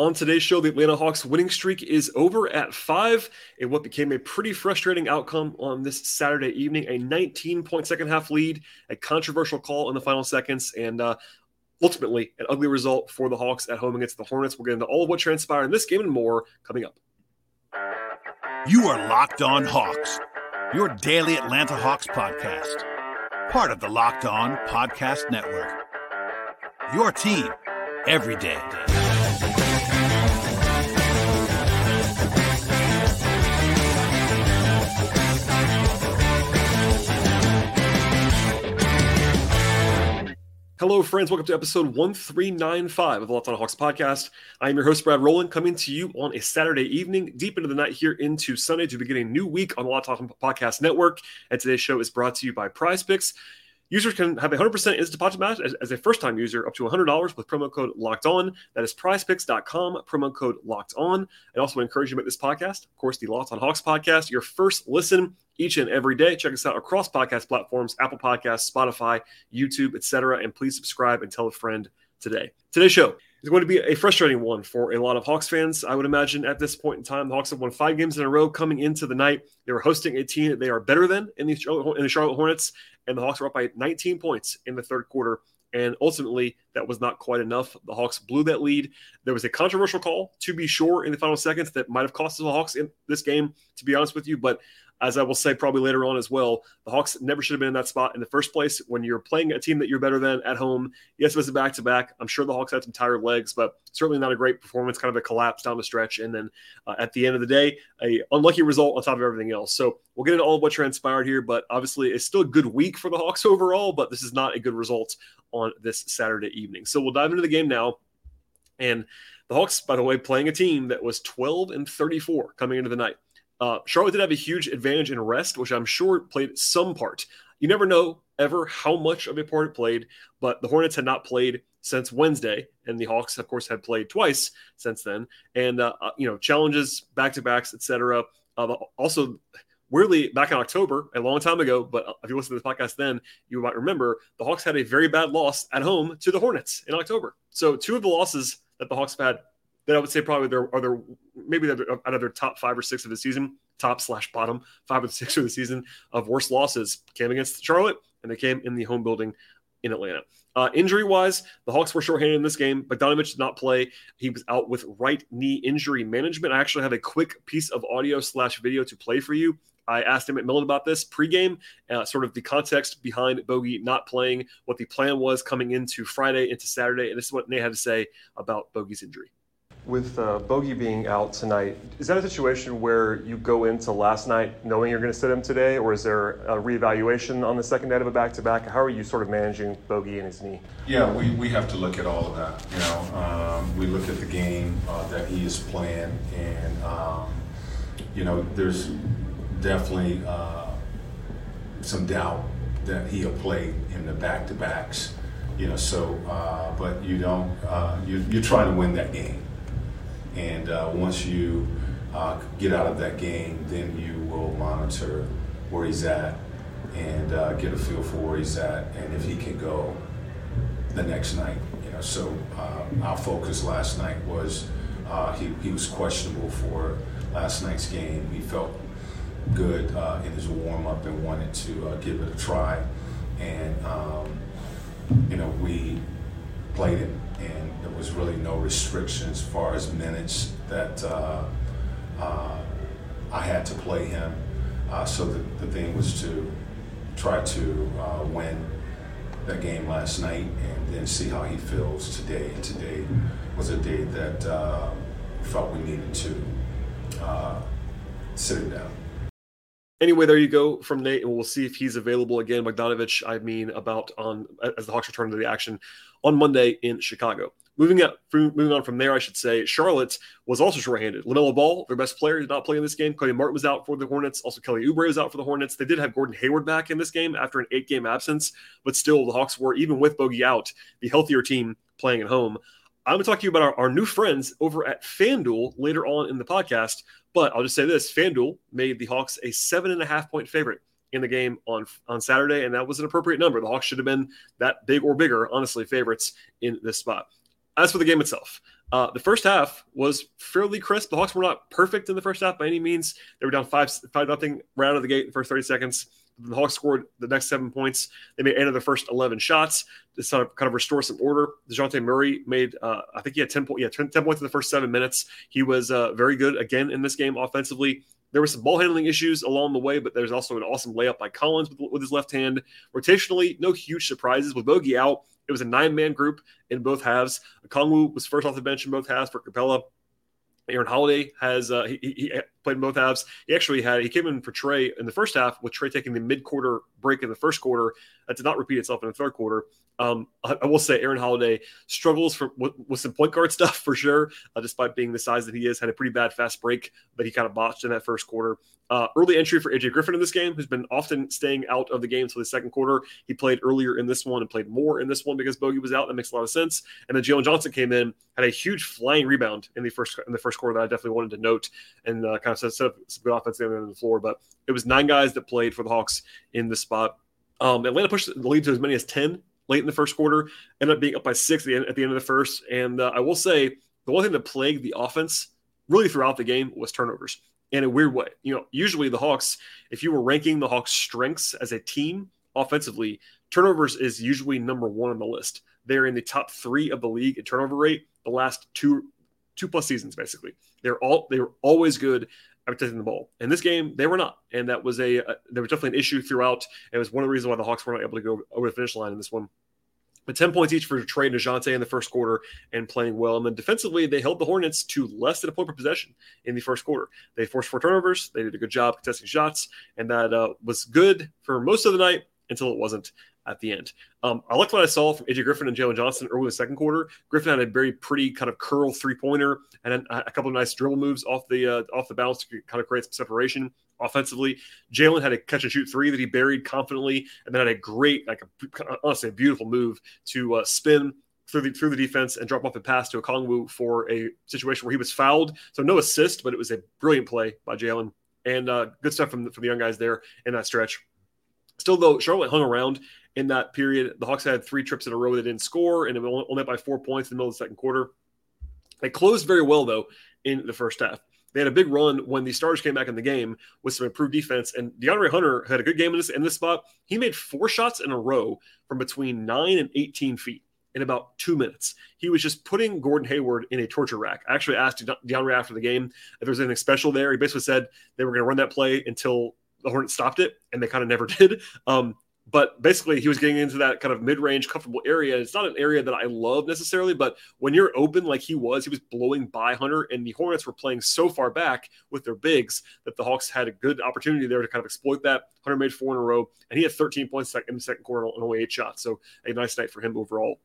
On today's show, the Atlanta Hawks winning streak is over at five in what became a pretty frustrating outcome on this Saturday evening. A 19 point second half lead, a controversial call in the final seconds, and uh, ultimately an ugly result for the Hawks at home against the Hornets. We'll get into all of what transpired in this game and more coming up. You are Locked On Hawks, your daily Atlanta Hawks podcast, part of the Locked On Podcast Network. Your team every day. Hello, friends. Welcome to episode 1395 of the Locked on Hawks podcast. I am your host, Brad Rowland, coming to you on a Saturday evening, deep into the night here into Sunday to begin a new week on the Locked on Podcast Network. And today's show is brought to you by Prize Picks. Users can have a 100% instant deposit match as, as a first time user up to $100 with promo code locked on. That is prizepicks.com, promo code locked on. I also encourage you to make this podcast, of course, the Locked on Hawks podcast, your first listen each and every day. Check us out across podcast platforms, Apple Podcasts, Spotify, YouTube, etc. And please subscribe and tell a friend today. Today's show is going to be a frustrating one for a lot of Hawks fans. I would imagine at this point in time, the Hawks have won five games in a row coming into the night. They were hosting a team that they are better than in the in the Charlotte Hornets, and the Hawks were up by 19 points in the third quarter. And ultimately, that was not quite enough. The Hawks blew that lead. There was a controversial call, to be sure, in the final seconds that might have cost the Hawks in this game, to be honest with you. But as I will say probably later on as well, the Hawks never should have been in that spot in the first place. When you're playing a team that you're better than at home, yes, it was a back to back. I'm sure the Hawks had some tired legs, but certainly not a great performance, kind of a collapse down the stretch. And then uh, at the end of the day, a unlucky result on top of everything else. So we'll get into all of what transpired here, but obviously it's still a good week for the Hawks overall, but this is not a good result on this Saturday evening. So we'll dive into the game now. And the Hawks, by the way, playing a team that was 12 and 34 coming into the night. Uh, Charlotte did have a huge advantage in rest, which I'm sure played some part. You never know ever how much of a part it played, but the Hornets had not played since Wednesday, and the Hawks, of course, had played twice since then. And uh, uh you know, challenges, back to backs, etc. Uh, also, weirdly, back in October, a long time ago, but if you listen to this podcast then, you might remember the Hawks had a very bad loss at home to the Hornets in October. So two of the losses that the Hawks have had that I would say probably they're are their maybe they're out of their top five or six of the season, top slash bottom five or six of the season of worst losses came against Charlotte, and they came in the home building in Atlanta. Uh, injury wise, the Hawks were shorthanded in this game. Bogdanovich did not play. He was out with right knee injury management. I actually have a quick piece of audio slash video to play for you. I asked Nate McMillan about this pregame, uh, sort of the context behind Bogey not playing, what the plan was coming into Friday, into Saturday, and this is what Nate had to say about Bogey's injury. With uh, Bogey being out tonight, is that a situation where you go into last night knowing you're going to sit him today, or is there a reevaluation on the second night of a back-to-back? How are you sort of managing Bogey and his knee? Yeah, we, we have to look at all of that. You know, um, we look at the game uh, that he is playing, and um, you know, there's definitely uh, some doubt that he'll play in the back-to-backs. You know, so uh, but you don't uh, you you try to win that game and uh, once you uh, get out of that game, then you will monitor where he's at and uh, get a feel for where he's at and if he can go the next night. You know, so uh, our focus last night was uh, he, he was questionable for last night's game. He felt good uh, in his warm up and wanted to give it a try. And, um, you know, we played there was really no restriction as far as minutes that uh, uh, I had to play him. Uh, so the, the thing was to try to uh, win that game last night and then see how he feels today. And today was a day that uh, felt we needed to sit him down. Anyway, there you go from Nate, and we'll see if he's available again. Bogdanovich, I mean, about on as the Hawks return to the action on Monday in Chicago. Moving up, moving on from there, I should say, Charlotte was also shorthanded. LaMelo Ball, their best player, did not play in this game. Cody Martin was out for the Hornets. Also, Kelly Oubre was out for the Hornets. They did have Gordon Hayward back in this game after an eight-game absence, but still, the Hawks were, even with Bogey out, the healthier team playing at home. I'm going to talk to you about our, our new friends over at FanDuel later on in the podcast. But I'll just say this FanDuel made the Hawks a seven and a half point favorite in the game on on Saturday, and that was an appropriate number. The Hawks should have been that big or bigger, honestly, favorites in this spot. As for the game itself, Uh, the first half was fairly crisp. The Hawks were not perfect in the first half by any means. They were down five five nothing right out of the gate in the first 30 seconds. The Hawks scored the next seven points. They made eight of the first 11 shots to sort of kind of restore some order. DeJounte Murray made, uh, I think he had 10, po- yeah, 10, 10 points in the first seven minutes. He was uh, very good again in this game offensively. There were some ball handling issues along the way, but there's also an awesome layup by Collins with, with his left hand. Rotationally, no huge surprises. With Bogey out, it was a nine man group in both halves. Okongwu was first off the bench in both halves for Capela. Aaron Holiday has uh, he, he, played in both halves. He actually had he came in for Trae in the first half with Trae taking the mid quarter break in the first quarter. That did not repeat itself in the third quarter. Um, I, I, will say Aaron Holiday struggles for, with, with, some point guard stuff for sure, uh, despite being the size that he is. Had a pretty bad fast break that he kind of botched in that first quarter. Uh, early entry for AJ Griffin in this game, who's been often staying out of the game until the second quarter. He played earlier in this one and played more in this one because Bogey was out. That makes a lot of sense. And then Jalen Johnson came in, had a huge flying rebound in the first in the first quarter that I definitely wanted to note and uh, kind of set, set up some good offense on the of the floor. But it was nine guys that played for the Hawks in this spot. Um, Atlanta pushed the lead to as many as 10 late in the first quarter, ended up being up by six at the end, at the end of the first. And uh, I will say the one thing that plagued the offense really throughout the game was turnovers in a weird way. You know, usually the Hawks, if you were ranking the Hawks' strengths as a team offensively, turnovers is usually number one on the list. They're in the top three of the league in turnover rate the last two two plus seasons, basically. They're all they were always good protecting the ball. In this game, they were not, and that was a, a there was definitely an issue throughout. It was one of the reasons why the Hawks were not able to go over the finish line in this one. But 10 points each for Trae and DeJounte in the first quarter and playing well. And then defensively, they held the Hornets to less than a point per possession in the first quarter. They forced four turnovers. They did a good job contesting shots, and that uh, was good for most of the night until it wasn't at the end. Um, I liked what I saw from AJ Griffin and Jalen Johnson early in the second quarter. Griffin had a very pretty kind of curl three pointer and a couple of nice dribble moves off the uh, off the bounce to kind of create some separation offensively. Jalen had a catch and shoot three that he buried confidently, and then had a great, like a, honestly, a beautiful move to uh, spin through the through the defense and drop off a pass to Okongwu for a situation where he was fouled. So no assist, but it was a brilliant play by Jalen and uh, good stuff from the, from the young guys there in that stretch. Still, though, Charlotte hung around in that period. The Hawks had three trips in a row that didn't score, and it only up by four points in the middle of the second quarter. They closed very well, though, in the first half. They had a big run when the starters came back in the game with some improved defense. And DeAndre Hunter had a good game in this in this spot. He made four shots in a row from between nine and 18 feet in about two minutes. He was just putting Gordon Hayward in a torture rack. I actually asked DeAndre after the game if there was anything special there. He basically said they were going to run that play until the Hornets stopped it, and they kind of never did. Um, but basically, he was getting into that kind of mid-range, comfortable area. It's not an area that I love necessarily, but when you're open like he was, he was blowing by Hunter, and the Hornets were playing so far back with their bigs that the Hawks had a good opportunity there to kind of exploit that. Hunter made four in a row, and he had 13 points in the second quarter and only eight shots. So a nice night for him overall.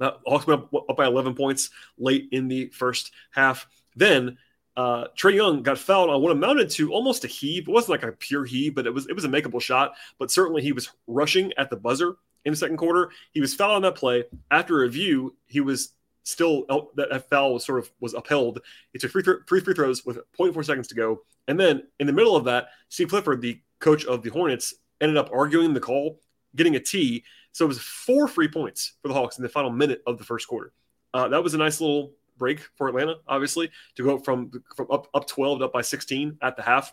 Hawks went up by 11 points late in the first half. Then uh, Trae Young got fouled on what amounted to almost a heave. It wasn't like a pure heave, but it was it was a makeable shot. But certainly he was rushing at the buzzer in the second quarter. He was fouled on that play. After review, he was still that foul was sort of was upheld. He took three, three free throws with 0.4 seconds to go, and then in the middle of that, Steve Clifford, the coach of the Hornets, ended up arguing the call, getting a T. So it was four free points for the Hawks in the final minute of the first quarter. Uh, that was a nice little break for Atlanta, obviously, to go from from up up 12 up by 16 at the half.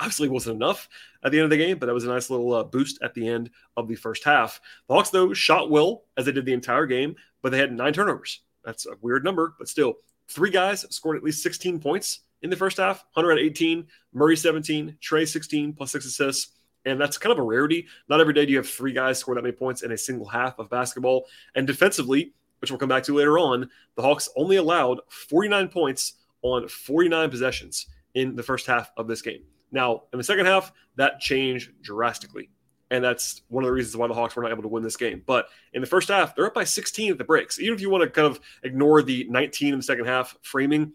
Obviously, wasn't enough at the end of the game, but that was a nice little uh, boost at the end of the first half. The Hawks, though, shot well as they did the entire game, but they had nine turnovers. That's a weird number, but still, three guys scored at least 16 points in the first half. Hunter at 18, Murray 17, Trae 16 plus six assists. And that's kind of a rarity. Not every day do you have three guys score that many points in a single half of basketball. And defensively, which we'll come back to later on, the Hawks only allowed 49 points on 49 possessions in the first half of this game. Now, in the second half, that changed drastically. And that's one of the reasons why the Hawks were not able to win this game. But in the first half, they're up by 16 at the breaks. Even if you want to kind of ignore the 19 in the second half framing,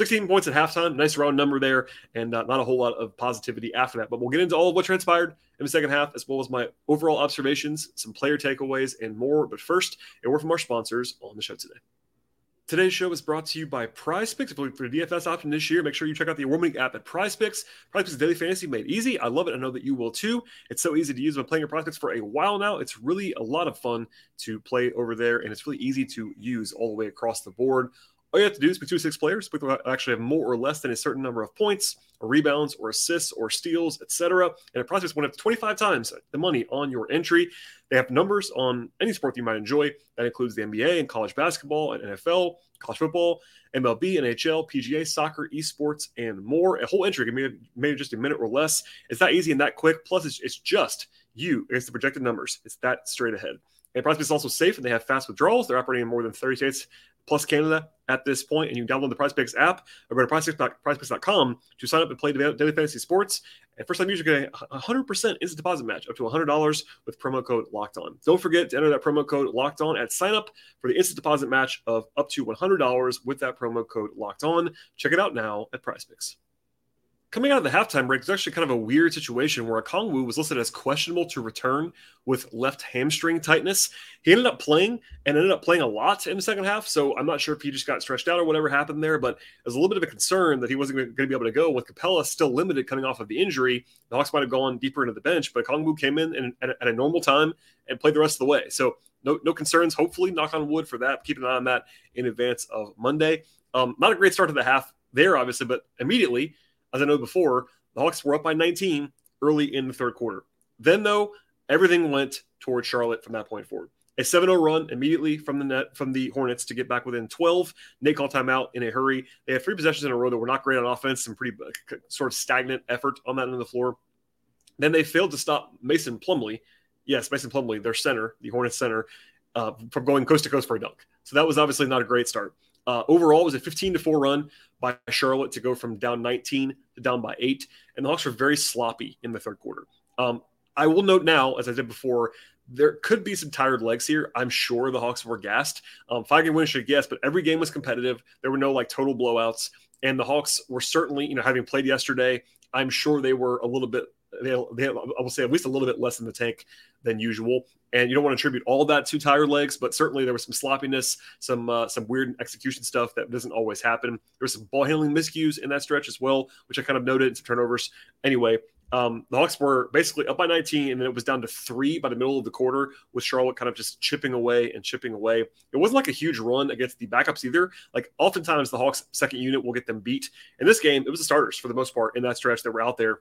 16 points at halftime, nice round number there, and uh, not a whole lot of positivity after that. But we'll get into all of what transpired in the second half, as well as my overall observations, some player takeaways, and more. But first, a word from our sponsors on the show today. Today's show is brought to you by Prize Picks. If you're for a DFS option this year, make sure you check out the award winning app at Prize Picks. Prize Picks Daily Fantasy made easy. I love it. I know that you will too. It's so easy to use. I've been playing your Prize Picks for a while now. It's really a lot of fun to play over there, and it's really easy to use all the way across the board. All you have to do is pick two six players. People uh, actually have more or less than a certain number of points, or rebounds, or assists, or steals, etc. And a prospects went up to 25 times the money on your entry. They have numbers on any sport you might enjoy. That includes the NBA and college basketball and NFL, college football, MLB, NHL, PGA, soccer, esports, and more. A whole entry can be maybe just a minute or less. It's that easy and that quick. Plus, it's, it's just you against the projected numbers. It's that straight ahead. And PrizePicks is also safe and they have fast withdrawals. They're operating in more than 30 states plus Canada at this point, and you can download the PrizePicks app or go to PrizePicks.com to sign up and play daily fantasy sports. And first time users get a 100% instant deposit match up to $100 with promo code Locked On. Don't forget to enter that promo code Locked On at sign up for the instant deposit match of up to $100 with that promo code Locked On. Check it out now at PrizePicks coming out of the halftime break, it's actually kind of a weird situation where Okongwu was listed as questionable to return with left hamstring tightness. He ended up playing and ended up playing a lot in the second half. So I'm not sure if he just got stretched out or whatever happened there, but there's a little bit of a concern that he wasn't going to be able to go with Capela still limited coming off of the injury. The Hawks might have gone deeper into the bench, but Okongwu came in and, at, a normal time and played the rest of the way. So no, no concerns. Hopefully, knock on wood for that. Keep an eye on that in advance of Monday. Um, not a great start to the half there, obviously, but immediately – as I know before, the Hawks were up by 19 early in the third quarter. Then, though, everything went towards Charlotte from that point forward. A 7-0 run immediately from the net from the Hornets to get back within 12. Nate called timeout in a hurry. They had three possessions in a row that were not great on offense, some pretty uh, sort of stagnant effort on that end of the floor. Then they failed to stop Mason Plumlee. Yes, Mason Plumlee, their center, the Hornets center, uh, from going coast to coast for a dunk. So that was obviously not a great start. Uh, overall, it was a 15 to 4 run by Charlotte to go from down 19 to down by eight. And the Hawks were very sloppy in the third quarter. Um, I will note now, as I did before, there could be some tired legs here. I'm sure the Hawks were gassed. Um, five game win should guess, but every game was competitive. There were no like total blowouts, and the Hawks were certainly, you know, having played yesterday, I'm sure they were a little bit they, they I will say at least a little bit less in the tank than usual. And you don't want to attribute all that to tired legs, but certainly there was some sloppiness, some uh, some weird execution stuff that doesn't always happen. There was some ball handling miscues in that stretch as well, which I kind of noted, some turnovers. Anyway, um, the Hawks were basically up by 19, and then it was down to three by the middle of the quarter, with Charlotte kind of just chipping away and chipping away. It wasn't like a huge run against the backups either. Like oftentimes the Hawks' second unit will get them beat. In this game, it was the starters for the most part in that stretch that were out there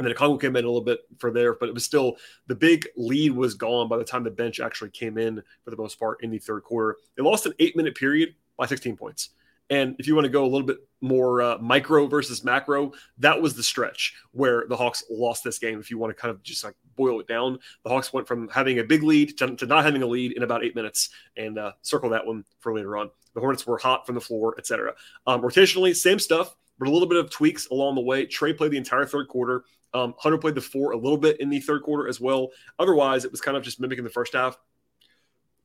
and then Okongwu came in a little bit for there, but it was still the big lead was gone by the time the bench actually came in for the most part in the third quarter. They lost an eight minute period by 16 points. And if you want to go a little bit more uh, micro versus macro, that was the stretch where the Hawks lost this game. If you want to kind of just like boil it down, the Hawks went from having a big lead to, to not having a lead in about eight minutes, and uh, circle that one for later on. The Hornets were hot from the floor, etc. Um, rotationally, same stuff, but a little bit of tweaks along the way. Trae played the entire third quarter. Um, Hunter played the four a little bit in the third quarter as well. Otherwise, it was kind of just mimicking the first half,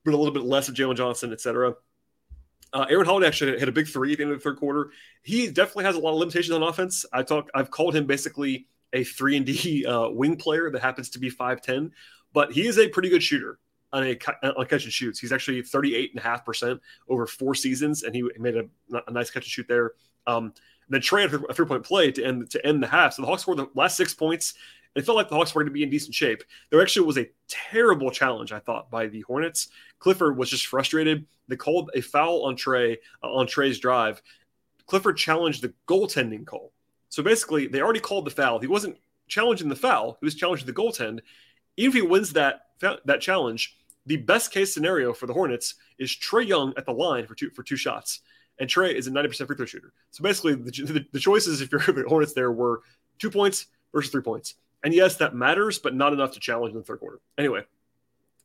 but a little bit less of Jalen Johnson, etc. Uh, Aaron Holiday actually hit a big three at the end of the third quarter. He definitely has a lot of limitations on offense. I talk, I've called him basically a three and D uh, wing player that happens to be five ten, but he is a pretty good shooter on a on catch and shoots. He's actually thirty eight and a half percent over four seasons, and he made a, a nice catch and shoot there. Um, then Trae had a three point play to end to end the half. So the Hawks scored the last six points. It felt like the Hawks were going to be in decent shape. There actually was a terrible challenge, I thought, by the Hornets. Clifford was just frustrated. They called a foul on Trae uh, on Trae's drive. Clifford challenged the goaltending call. So basically, they already called the foul. He wasn't challenging the foul; he was challenging the goaltend. Even if he wins that that challenge, the best case scenario for the Hornets is Trae Young at the line for two for two shots and Trae is a 90% free throw shooter. So basically, the, the, the choices, if you're the Hornets, there were two points versus three points. And yes, that matters, but not enough to challenge in the third quarter. Anyway,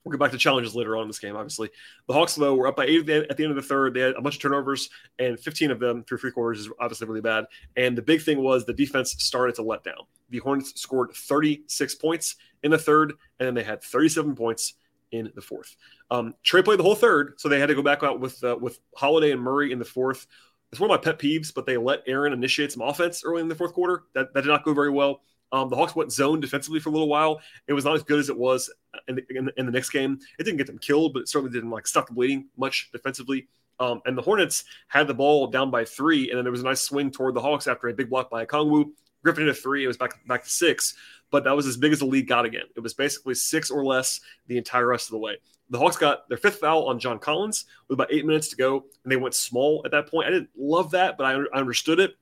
we'll get back to challenges later on in this game, obviously. The Hawks, though, were up by eight at the end of the third. They had a bunch of turnovers, and 15 of them through three quarters is obviously really bad. And the big thing was the defense started to let down. The Hornets scored 36 points in the third, and then they had 37 points in the fourth. Um, Trae played the whole third, so they had to go back out with uh, with Holiday and Murray in the fourth. It's one of my pet peeves, but they let Aaron initiate some offense early in the fourth quarter. That, that did not go very well. Um, the Hawks went zone defensively for a little while. It was not as good as it was in the, in the, in the next game. It didn't get them killed, but it certainly didn't like stop the bleeding much defensively. Um, and the Hornets had the ball down by three, and then there was a nice swing toward the Hawks after a big block by Okongwu. Griffin hit a three. It was back back to six, but that was as big as the lead got again. It was basically six or less the entire rest of the way. The Hawks got their fifth foul on John Collins with about eight minutes to go, and they went small at that point. I didn't love that, but I, I understood it.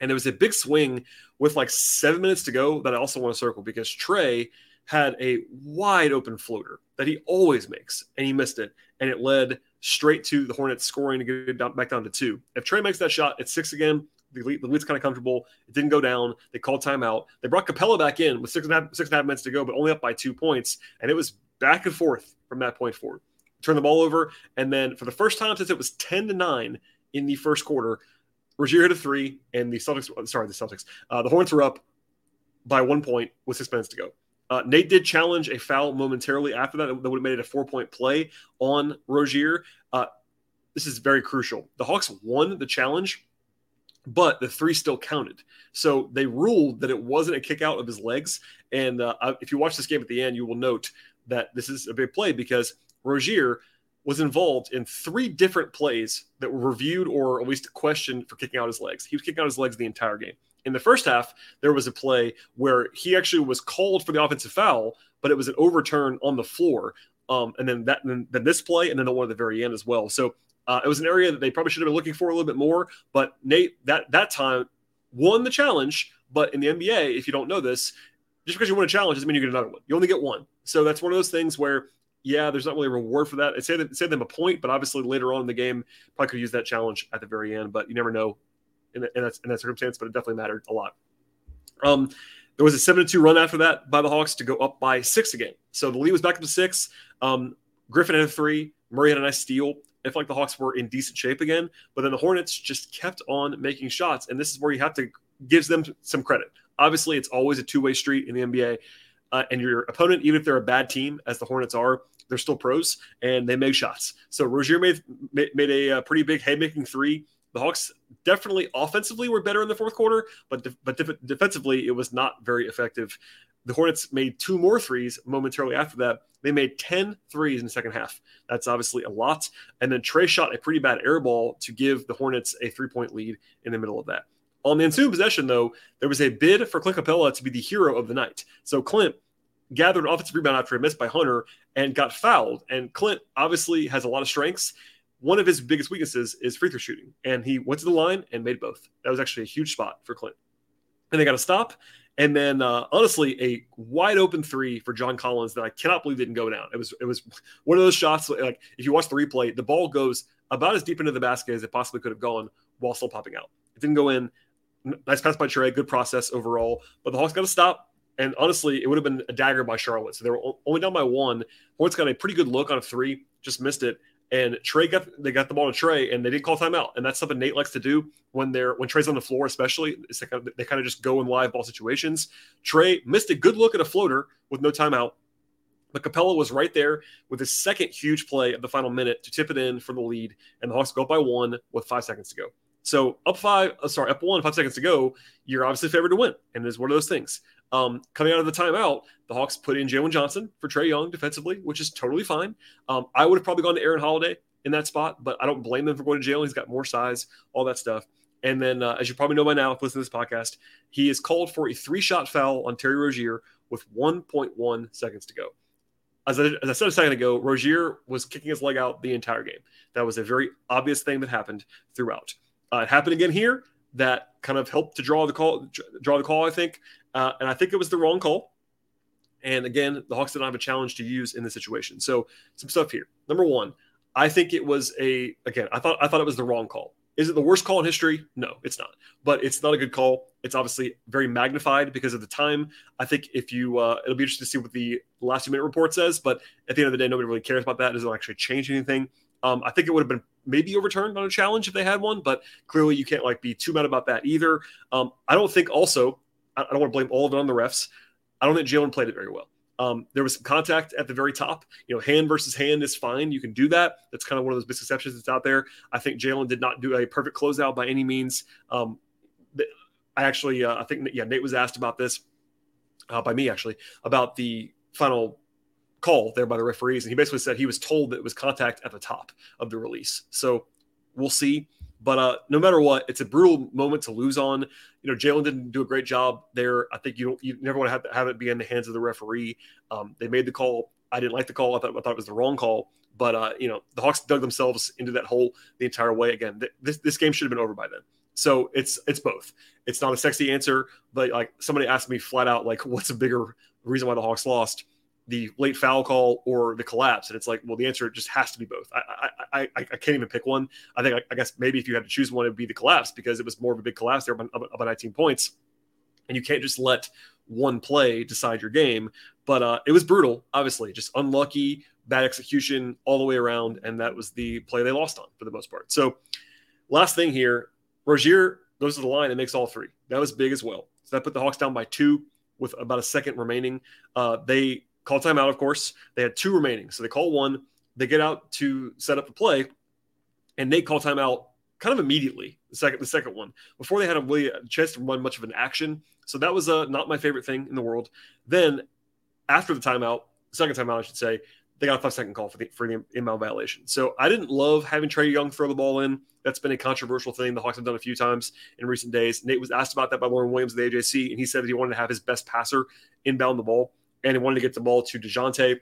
And there was a big swing with like seven minutes to go that I also want to circle because Trae had a wide open floater that he always makes, and he missed it, and it led straight to the Hornets scoring to get it down, back down to two. If Trae makes that shot, it's six again. The lead, the lead's kind of comfortable. It didn't go down. They called timeout. They brought Capela back in with six and a half, six and a half minutes to go, but only up by two points. And it was back and forth from that point forward. Turn the ball over, and then for the first time since it was ten to nine in the first quarter, Rozier hit a three, and the Celtics. Sorry, the Celtics. Uh, the Hornets were up by one point with six minutes to go. Uh, Nate did challenge a foul momentarily after that that would have made it a four point play on Rozier. Uh, this is very crucial. The Hawks won the challenge, but the three still counted. So they ruled that it wasn't a kick out of his legs. And uh, if you watch this game at the end, you will note that this is a big play because Rozier was involved in three different plays that were reviewed or at least questioned for kicking out his legs. He was kicking out his legs the entire game in the first half, there was a play where he actually was called for the offensive foul, but it was an overturn on the floor. Um, and then that, then, then this play, and then the one at the very end as well. So uh, it was an area that they probably should have been looking for a little bit more. But Nate, that that time, won the challenge. But in the NBA, if you don't know this, just because you win a challenge doesn't mean you get another one. You only get one. So that's one of those things where, yeah, there's not really a reward for that. It saved, them, saved them a point, but obviously later on in the game, probably could use that challenge at the very end. But you never know in, in, that, in that circumstance, but it definitely mattered a lot. Um, there was a 7 to 2 run after that by the Hawks to go up by six again. So the lead was back up to six. Um, Griffin had a three. Murray had a nice steal. Felt like the Hawks were in decent shape again, but then the Hornets just kept on making shots. And this is where you have to give them some credit. Obviously, it's always a two way street in the NBA. Uh, and your opponent, even if they're a bad team, as the Hornets are, they're still pros and they make shots. So Rozier made made a, uh, pretty big haymaking three the Hawks definitely offensively were better in the fourth quarter, but de- but def- defensively it was not very effective. The Hornets made two more threes momentarily after that. They made 10 threes in the second half. That's obviously a lot. And then Trae shot a pretty bad air ball to give the Hornets a three point lead in the middle of that. On the ensuing possession, though, there was a bid for Clint Capela to be the hero of the night. So Clint gathered an offensive rebound after a miss by Hunter and got fouled. And Clint obviously has a lot of strengths one of his biggest weaknesses is free throw shooting, and he went to the line and made both. That was actually a huge spot for Clint. And they got a stop, and then uh, honestly, a wide open three for John Collins that I cannot believe didn't go down. It was it was one of those shots. Like if you watch the replay, the ball goes about as deep into the basket as it possibly could have gone while still popping out. It didn't go in. Nice pass by Trae, good process overall. But the Hawks got to stop. And honestly, it would have been a dagger by Charlotte. So they were only down by one. Hornets got a pretty good look on a three, just missed it. And Trae got they got the ball to Trae, and they didn't call timeout. And that's something Nate likes to do when they're when Trae's on the floor, especially. It's like they kind of just go in live ball situations. Trae missed a good look at a floater with no timeout, but Capela was right there with his second huge play of the final minute to tip it in for the lead, and the Hawks go up by one with five seconds to go. So up five, uh, sorry, up one, five seconds to go. You're obviously favored to win, and it's one of those things. Um, coming out of the timeout, the Hawks put in Jalen Johnson for Trae Young defensively, which is totally fine. Um, I would have probably gone to Aaron Holiday in that spot, but I don't blame them for going to Jalen. He's got more size, all that stuff. And then, uh, as you probably know by now, if listening to this podcast, he is called for a three shot foul on Terry Rozier with 1.1 seconds to go. As I, as I said a second ago, Rozier was kicking his leg out the entire game. That was a very obvious thing that happened throughout. Uh, it happened again here. That kind of helped to draw the call. Draw the call, I think. Uh, and I think it was the wrong call. And again, the Hawks did not have a challenge to use in this situation. So some stuff here. Number one, I think it was a again. I thought I thought it was the wrong call. Is it the worst call in history? No, it's not. But it's not a good call. It's obviously very magnified because of the time. I think if you, uh, it'll be interesting to see what the last two minute report says. But at the end of the day, nobody really cares about that. It doesn't actually change anything. Um, I think it would have been maybe overturned on a challenge if they had one, but clearly you can't like be too mad about that either. Um, I don't think also I don't want to blame all of it on the refs. I don't think Jalen played it very well. Um, there was some contact at the very top. You know, hand versus hand is fine. You can do that. That's kind of one of those misconceptions that's out there. I think Jalen did not do a perfect closeout by any means. Um, I actually, uh, I think, yeah, Nate was asked about this uh, by me actually about the final call there by the referees, and he basically said he was told that it was contact at the top of the release. So we'll see. But uh, no matter what, it's a brutal moment to lose on. You know, Jalen didn't do a great job there. I think you don't, you never want to have, have it be in the hands of the referee. Um, they made the call. I didn't like the call. I thought, I thought it was the wrong call. But uh, you know, the Hawks dug themselves into that hole the entire way. Again, th- this this game should have been over by then. So it's it's both. It's not a sexy answer, but like somebody asked me flat out, like, what's a bigger reason why the Hawks lost? The late foul call or the collapse. And it's like, well, the answer just has to be both. I I, I, I can't even pick one. I think, I, I, guess maybe if you had to choose one, it would be the collapse because it was more of a big collapse there about, about 19 points. And you can't just let one play decide your game. But uh, it was brutal, obviously, just unlucky, bad execution all the way around. And that was the play they lost on for the most part. So, last thing here Rozier goes to the line and makes all three. That was big as well. So that put the Hawks down by two with about a second remaining. Uh, they call timeout, of course. They had two remaining. So they call one, they get out to set up the play, and Nate call timeout kind of immediately, the second the second one, before they had a really a chance to run much of an action. So that was uh, not my favorite thing in the world. Then after the timeout, second timeout, I should say, they got a five second call for the for the inbound violation. So I didn't love having Trae Young throw the ball in. That's been a controversial thing the Hawks have done a few times in recent days. Nate was asked about that by Lauren Williams of the AJC, and he said that he wanted to have his best passer inbound the ball and wanted to get the ball to DeJounte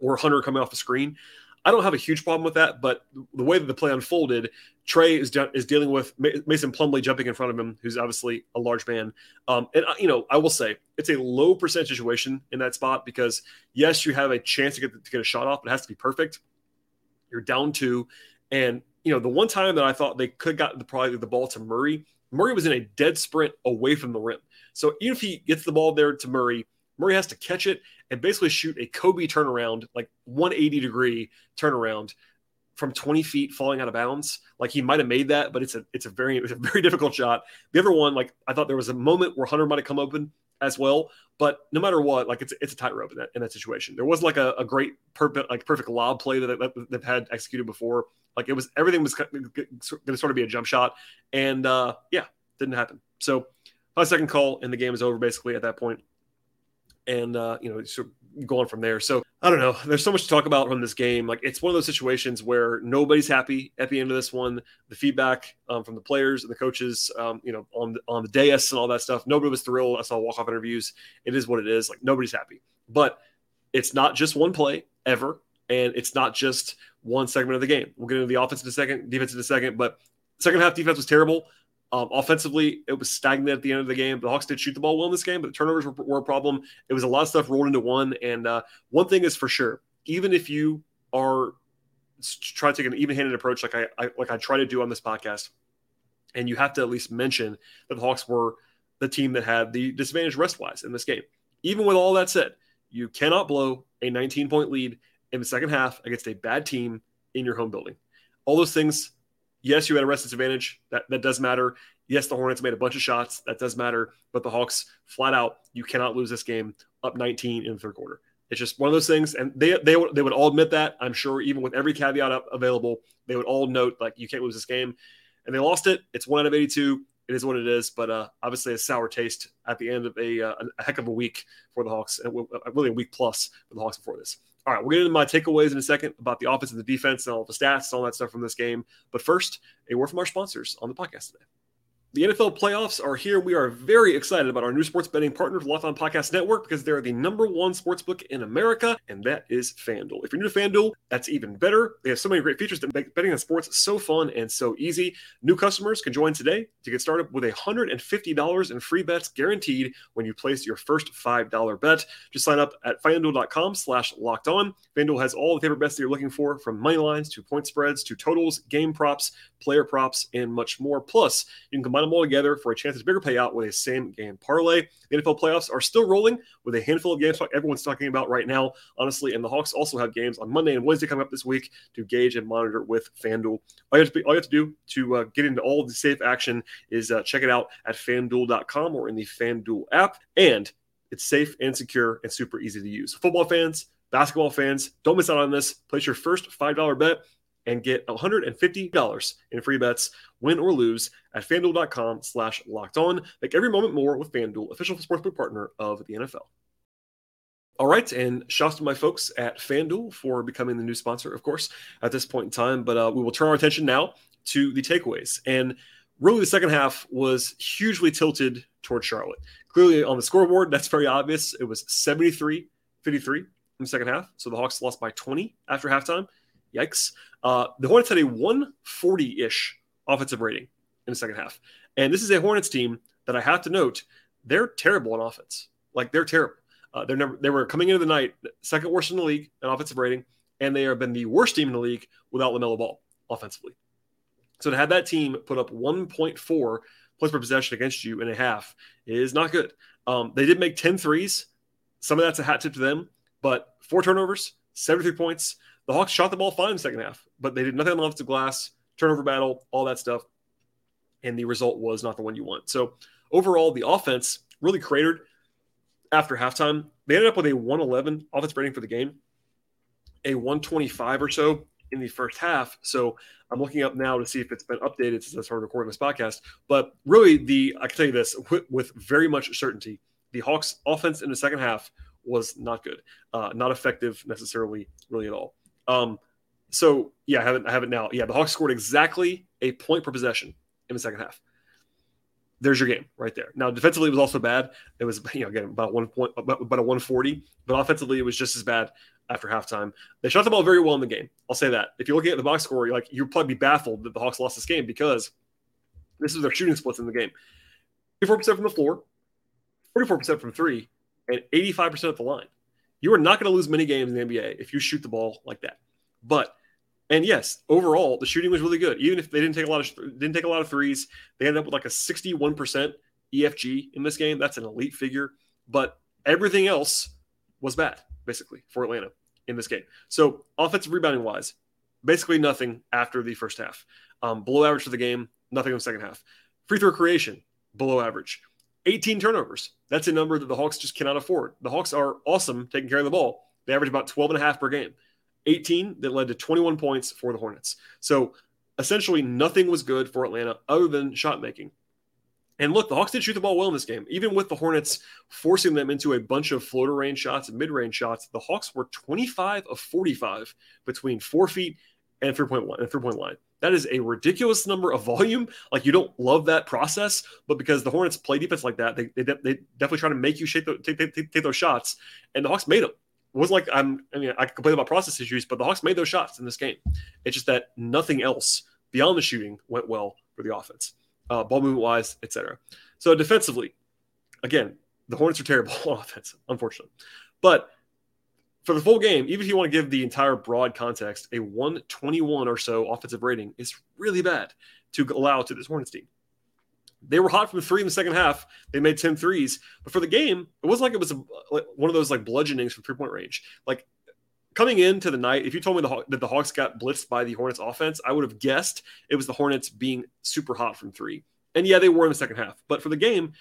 or Hunter coming off the screen. I don't have a huge problem with that, but the way that the play unfolded, Trae is de- is dealing with Mason Plumlee jumping in front of him, who's obviously a large man. Um, and uh, you know, I will say it's a low percent situation in that spot because yes, you have a chance to get to get a shot off, but it has to be perfect. You're down two, and you know the one time that I thought they could got the probably the ball to Murray, Murray was in a dead sprint away from the rim. So even if he gets the ball there to Murray, Murray has to catch it and basically shoot a Kobe turnaround, like 180 degree turnaround from 20 feet falling out of bounds. Like he might have made that, but it's a it's a very it's a very difficult shot. The other one, like I thought there was a moment where Hunter might have come open as well, but no matter what, like it's it's a tightrope in that in that situation. There was like a, a great perfect like perfect lob play that, that they've had executed before. Like it was everything was going to sort of be a jump shot, and uh, yeah, didn't happen. So five second call and the game is over basically at that point and uh, you know, sort of going from there. So I don't know. There's so much to talk about from this game. Like it's one of those situations where nobody's happy at the end of this one. The feedback um, from the players and the coaches, um, you know, on on the dais and all that stuff. Nobody was thrilled. I saw walk off interviews. It is what it is. Like nobody's happy. But it's not just one play ever, and it's not just one segment of the game. We'll get into the offense in a second, defense in a second. But second half defense was terrible. Um, offensively, it was stagnant at the end of the game. The Hawks did shoot the ball well in this game, but the turnovers were, were a problem. It was a lot of stuff rolled into one. And uh, one thing is for sure, even if you are trying to take an even-handed approach, like I, I like I try to do on this podcast, and you have to at least mention that the Hawks were the team that had the disadvantage rest-wise in this game. Even with all that said, you cannot blow a 19-point lead in the second half against a bad team in your home building. All those things yes, you had a rest disadvantage. That that does matter. Yes, the Hornets made a bunch of shots. That does matter. But the Hawks, flat out, you cannot lose this game up 19 in the third quarter. It's just one of those things, and they they they would all admit that. I'm sure, even with every caveat up, available, they would all note like you can't lose this game, and they lost it. It's one out of 82. It is what it is, but uh, obviously a sour taste at the end of a, uh, a heck of a week for the Hawks, really a week plus for the Hawks before this. All right, we'll get into my takeaways in a second about the offense and the defense and all the stats and all that stuff from this game. But first, a word from our sponsors on the podcast today. The NFL playoffs are here. We are very excited about our new sports betting partner, Locked On Podcast Network, because they're the number one sports book in America, and that is FanDuel. If you're new to FanDuel, that's even better. They have so many great features that make betting on sports so fun and so easy. New customers can join today to get started with $150 in free bets guaranteed when you place your first $5 bet. Just sign up at FanDuel.com slash locked on. FanDuel has all the favorite bets that you're looking for, from money lines to point spreads to totals, game props, player props, and much more. Plus, you can combine them all together for a chance at a bigger payout with a same game parlay. The NFL playoffs are still rolling with a handful of games everyone's talking about right now, honestly. And the Hawks also have games on Monday and Wednesday coming up this week to gauge and monitor with FanDuel. All you have to, be, all you have to do to uh, get into all the safe action is uh, check it out at fanduel.com or in the FanDuel app. And it's safe and secure and super easy to use. Football fans, basketball fans, don't miss out on this. Place your first $5 bet and get $150 in free bets, win or lose, at fanduel.com slash locked on. Make every moment more with FanDuel, official sportsbook partner of the NFL. All right, and shouts to my folks at FanDuel for becoming the new sponsor, of course, at this point in time. But uh, we will turn our attention now to the takeaways. And really, the second half was hugely tilted towards Charlotte. Clearly, on the scoreboard, that's very obvious. It was 73 53 in the second half. So the Hawks lost by 20 after halftime. Yikes. Uh, the Hornets had a 140 ish offensive rating in the second half. And this is a Hornets team that I have to note, they're terrible on offense. Like, they're terrible. Uh, they're never they were coming into the night second worst in the league in offensive rating, and they have been the worst team in the league without Lamelo Ball offensively. So to have that team put up 1.4 points per possession against you in a half is not good. Um, they did make 10 threes. Some of that's a hat tip to them, but four turnovers, 73 points. The Hawks shot the ball fine in the second half, but they did nothing on the offensive glass, turnover battle, all that stuff. And the result was not the one you want. So overall, the offense really cratered after halftime. They ended up with a 111 offense rating for the game, a 125 or so in the first half. So I'm looking up now to see if it's been updated since I started recording this podcast. But really, the I can tell you this with, with very much certainty: the Hawks' offense in the second half was not good, uh, not effective necessarily, really at all. Um, so yeah, I haven't I have it now. Yeah, the Hawks scored exactly a point per possession in the second half there's your game right there. Now defensively it was also bad. It was you know again about one point about, about a 140, but offensively it was just as bad after halftime. They shot the ball very well in the game. I'll say that. If you're looking at the box score, you're like you'd probably be baffled that the Hawks lost this game because this is their shooting splits in the game. 34% from the floor, 44% from three, and 85% at the line. You are not going to lose many games in the NBA if you shoot the ball like that. But and yes, overall the shooting was really good. Even if they didn't take a lot of didn't take a lot of threes, they ended up with like a 61% EFG in this game. That's an elite figure, but everything else was bad basically for Atlanta in this game. So offensive rebounding wise, basically nothing after the first half. Um, below average for the game, nothing in the second half. Free throw creation, below average. 18 turnovers. That's a number that the Hawks just cannot afford. The Hawks are awesome taking care of the ball. They average about 12 and a half per game. 18 that led to 21 points for the Hornets. So essentially nothing was good for Atlanta other than shot making. And look, the Hawks did shoot the ball well in this game. Even with the Hornets forcing them into a bunch of floater range shots and mid range shots, the Hawks were 25 of 45 between four feet and three point one and three point line. That is a ridiculous number of volume. Like you don't love that process, but because the Hornets play defense like that, they, they, they definitely try to make you the, take, take, take, those shots, and the Hawks made them it wasn't like I'm. I mean, I complain about process issues, but the Hawks made those shots in this game. It's just that nothing else beyond the shooting went well for the offense, uh, ball movement wise, etc. So defensively, again, the Hornets are terrible on offense, unfortunately. But for the full game, even if you want to give the entire broad context, a 121 or so offensive rating is really bad to allow to this Hornets team. They were hot from three in the second half. They made 10 threes. But for the game, it wasn't like it was a, like one of those like bludgeonings from three point range. Like coming into the night, if you told me the, that the Hawks got blitzed by the Hornets offense, I would have guessed it was the Hornets being super hot from three. And yeah, they were in the second half. But for the game,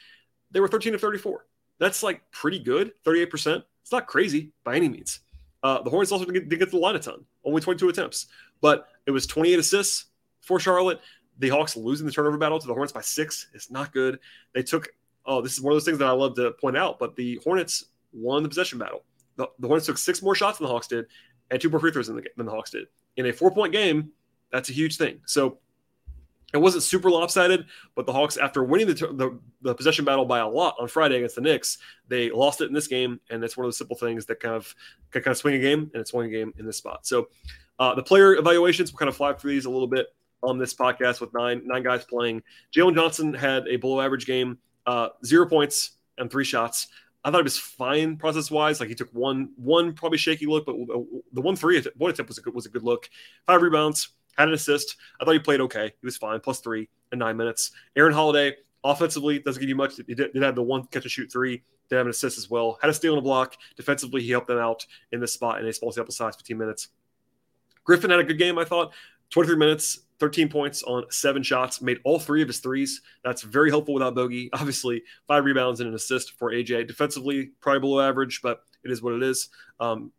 they were 13 to 34. That's like pretty good, 38%. It's not crazy by any means. Uh, the Hornets also didn't get, to the line a ton, only 22 attempts. But it was 28 assists for Charlotte the Hawks losing the turnover battle to the Hornets by six is not good. They took, oh, this is one of those things that I love to point out, but the Hornets won the possession battle. The, the Hornets took six more shots than the Hawks did and two more free throws than the, than the Hawks did. In a four point game, that's a huge thing. So it wasn't super lopsided, but the Hawks, after winning the, the, the, possession battle by a lot on Friday against the Knicks, they lost it in this game, and it's one of the simple things that kind of can kind of swing a game, and it's a game in this spot. So uh, the player evaluations, we'll kind of fly through these a little bit on this podcast with nine nine guys playing. Jalen Johnson had a below average game, uh, zero points and three shots. I thought it was fine process wise. Like he took one one probably shaky look, but the one three one attempt was a good was a good look. Five rebounds, had an assist. I thought he played okay. He was fine, plus three in nine minutes. Aaron Holiday offensively doesn't give you much. He did, did have the one catch and shoot three. Did have an assist as well. Had a steal and a block. Defensively, he helped them out in this spot in a small sample size, 15 minutes. Griffin had a good game, I thought. 23 minutes, 13 points on seven shots, made all three of his threes. That's very helpful without Bogey. Obviously, five rebounds and an assist for AJ. Defensively, probably below average, but it is what it is. Um,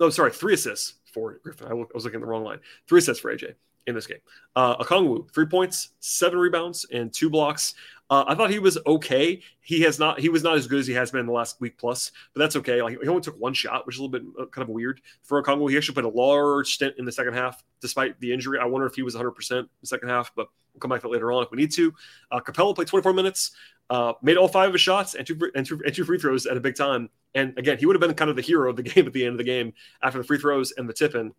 oh, sorry, three assists for Griffin. I was looking at the wrong line. Three assists for AJ. in this game. Uh, Okongwu, three points, seven rebounds, and two blocks. Uh, I thought he was okay. He has not. He was not as good as he has been in the last week plus, but that's okay. Like he only took one shot, which is a little bit uh, kind of weird for Okongwu. He actually put a large stint in the second half, despite the injury. I wonder if he was 100 percent in the second half, but we'll come back to that later on if we need to. Uh, Capela played 24 minutes, uh, made all five of his shots and two, and two and two free throws at a big time. And again, he would have been kind of the hero of the game at the end of the game after the free throws and the tip in.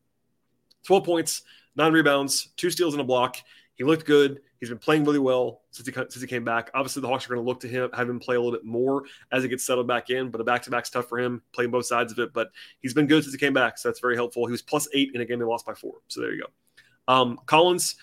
12 points, nine rebounds, two steals and a block. He looked good. He's been playing really well since he since he came back. Obviously, the Hawks are going to look to him, have him play a little bit more as he gets settled back in. But a back to back's tough for him, playing both sides of it. But he's been good since he came back, so that's very helpful. He was plus eight in a game they lost by four. So there you go. Um, Collins,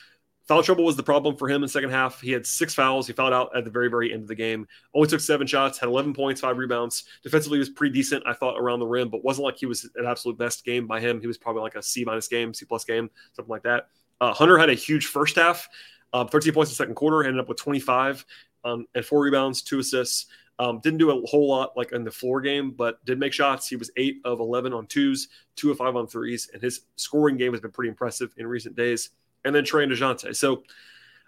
foul trouble was the problem for him in the second half. He had six fouls. He fouled out at the very very end of the game. Only took seven shots, had 11 points, five rebounds. Defensively, was pretty decent, I thought, around the rim, but wasn't like he was an absolute best game by him. He was probably like a C minus game, C plus game, something like that. Uh, Hunter had a huge first half. Um, 13 points in the second quarter, ended up with 25 um, and four rebounds, two assists. Um, didn't do a whole lot like in the floor game, but did make shots. He was eight of 11 on twos, two of five on threes, and his scoring game has been pretty impressive in recent days. And then Trae and DeJounte. So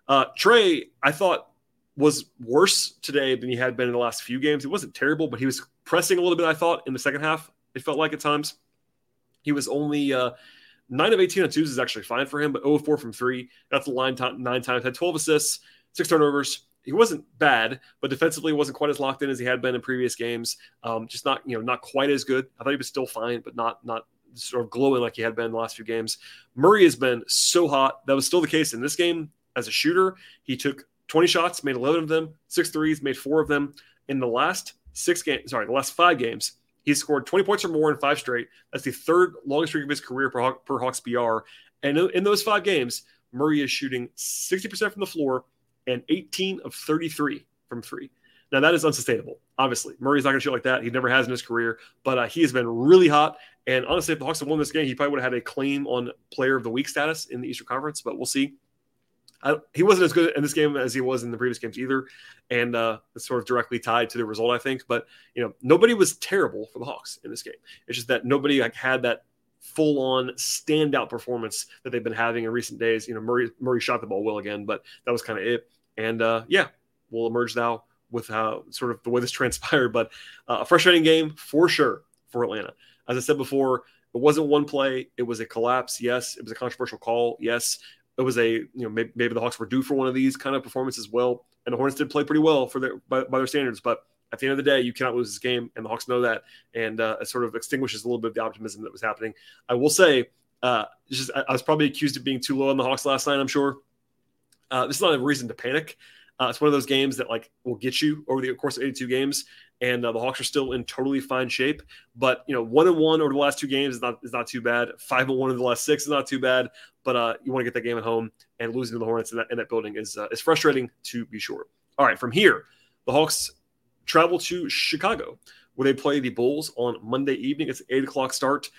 uh, Trae, I thought was worse today than he had been in the last few games. He wasn't terrible, but he was pressing a little bit, I thought, in the second half. It felt like at times. He was only uh, Nine of 18 on twos is actually fine for him, but 0 4 from three. That's the line t- nine times. Had 12 assists, six turnovers. He wasn't bad, but defensively wasn't quite as locked in as he had been in previous games. Um, just not, you know, not quite as good. I thought he was still fine, but not not sort of glowing like he had been the last few games. Murray has been so hot. That was still the case in this game as a shooter. He took 20 shots, made 11 of them, six threes, made four of them. In the last six games, sorry, the last five games, he scored 20 points or more in five straight. That's the third longest streak of his career per, per Hawks PR. And in those five games, Murray is shooting 60% from the floor and 18 of 33 from three. Now, that is unsustainable. Obviously, Murray's not going to shoot like that. He never has in his career, but uh, he has been really hot. And honestly, if the Hawks had won this game, he probably would have had a claim on player of the week status in the Eastern Conference, but we'll see. I, he wasn't as good in this game as he was in the previous games either, and uh, it's sort of directly tied to the result, I think. But you know, nobody was terrible for the Hawks in this game. It's just that nobody like had that full-on standout performance that they've been having in recent days. You know, Murray Murray shot the ball well again, but that was kind of it. And uh, yeah, we'll emerge now with how sort of the way this transpired. But uh, a frustrating game for sure for Atlanta. As I said before, it wasn't one play. It was a collapse. Yes. It was a controversial call. Yes it was a you know maybe, maybe, the Hawks were due for one of these kind of performances well, and the Hornets did play pretty well for their by, by, their standards. But at the end of the day, you cannot lose this game, and the Hawks know that, and uh, it sort of extinguishes a little bit of the optimism that was happening. I will say, uh, just I, I, was probably accused of being too low on the Hawks last night. I'm sure. Uh, this is not a reason to panic. Uh, it's one of those games that like will get you over the course of 82 games and uh, the Hawks are still in totally fine shape. But you know, one and one over the last two games is not is not too bad. Five and one in the last six is not too bad. But uh, you want to get that game at home, and losing to the Hornets in that, in that building is uh, is frustrating to be sure. All right, from here, the Hawks travel to Chicago, where they play the Bulls on Monday evening. It's eight o'clock start.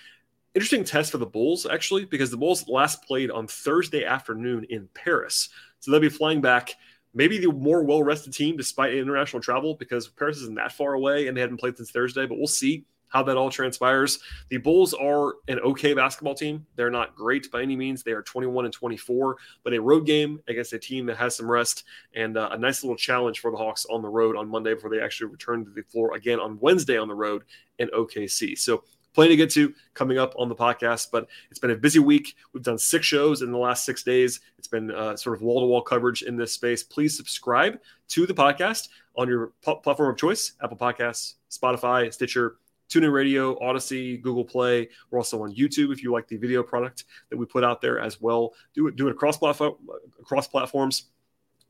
Interesting test for the Bulls actually, because the Bulls last played on Thursday afternoon in Paris, so they'll be flying back maybe the more well rested team despite international travel because Paris isn't that far away and they haven't played since Thursday, but we'll see how that all transpires. The Bulls are an okay basketball team. They're not great by any means. They are 21 and 24, but a road game against a team that has some rest and uh, a nice little challenge for the Hawks on the road on Monday before they actually return to the floor again on Wednesday on the road in OKC. So plenty to get to coming up on the podcast. But it's been a busy week. We've done six shows in the last six days. It's been uh, sort of wall to wall coverage in this space. Please subscribe to the podcast on your platform of choice Apple Podcasts, Spotify, Stitcher. TuneIn Radio, Audacy, Google Play. We're also on YouTube if you like the video product that we put out there as well. Do it, do it across platform, across platforms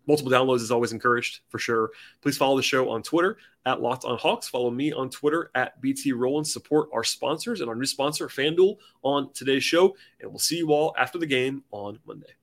multiple downloads is always encouraged for sure. Please follow the show on Twitter at Locked on Hawks. Follow me on Twitter at BT Rowland. Support our sponsors and our new sponsor, FanDuel, on today's show. And we'll see you all after the game on Monday.